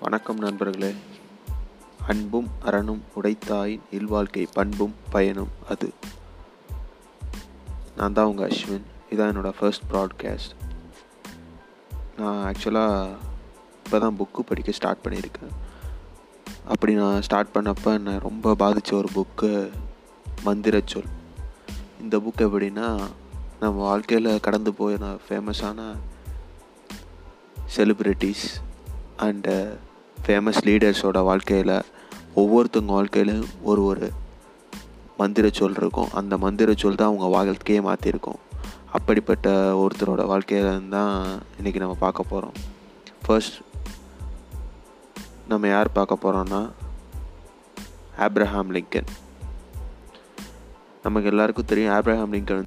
வணக்கம் நண்பர்களே. அன்பும் அரணும் உடைத்தாயின் இல்வாழ்க்கை பண்பும் பயனும் அது. நான் தான் உங்கள் அஸ்வின். இதான் என்னோடய ஃபர்ஸ்ட் ப்ராட்காஸ்ட் நான் ஆக்சுவலாக இப்போ தான் புக்கு படிக்க ஸ்டார்ட் பண்ணியிருக்கேன். அப்படி நான் ஸ்டார்ட் பண்ணப்போ என்னை ரொம்ப பாதித்த ஒரு புக்கு மந்திரச்சொல் இந்த புக் எப்படின்னா நம்ம வாழ்க்கையில் கடந்து போயின ஃபேமஸான செலிப்ரிட்டிஸ் அண்டு ஃபேமஸ் லீடர்ஸோட வாழ்க்கையில் ஒவ்வொருத்தவங்க வாழ்க்கையிலும் ஒரு ஒரு மந்திர சொல் இருக்கும். அந்த மந்திர சொல் தான் அவங்க வாழ்க்கையே மாற்றிருக்கும் அப்படிப்பட்ட ஒருத்தரோட வாழ்க்கையில தான் இன்றைக்கி நம்ம பார்க்க போகிறோம் ஃபர்ஸ்ட் நம்ம யார் பார்க்க போகிறோன்னா ஆப்ரஹாம் லிங்கன் நமக்கு எல்லாருக்கும் தெரியும் ஆப்ரஹாம் லிங்கன்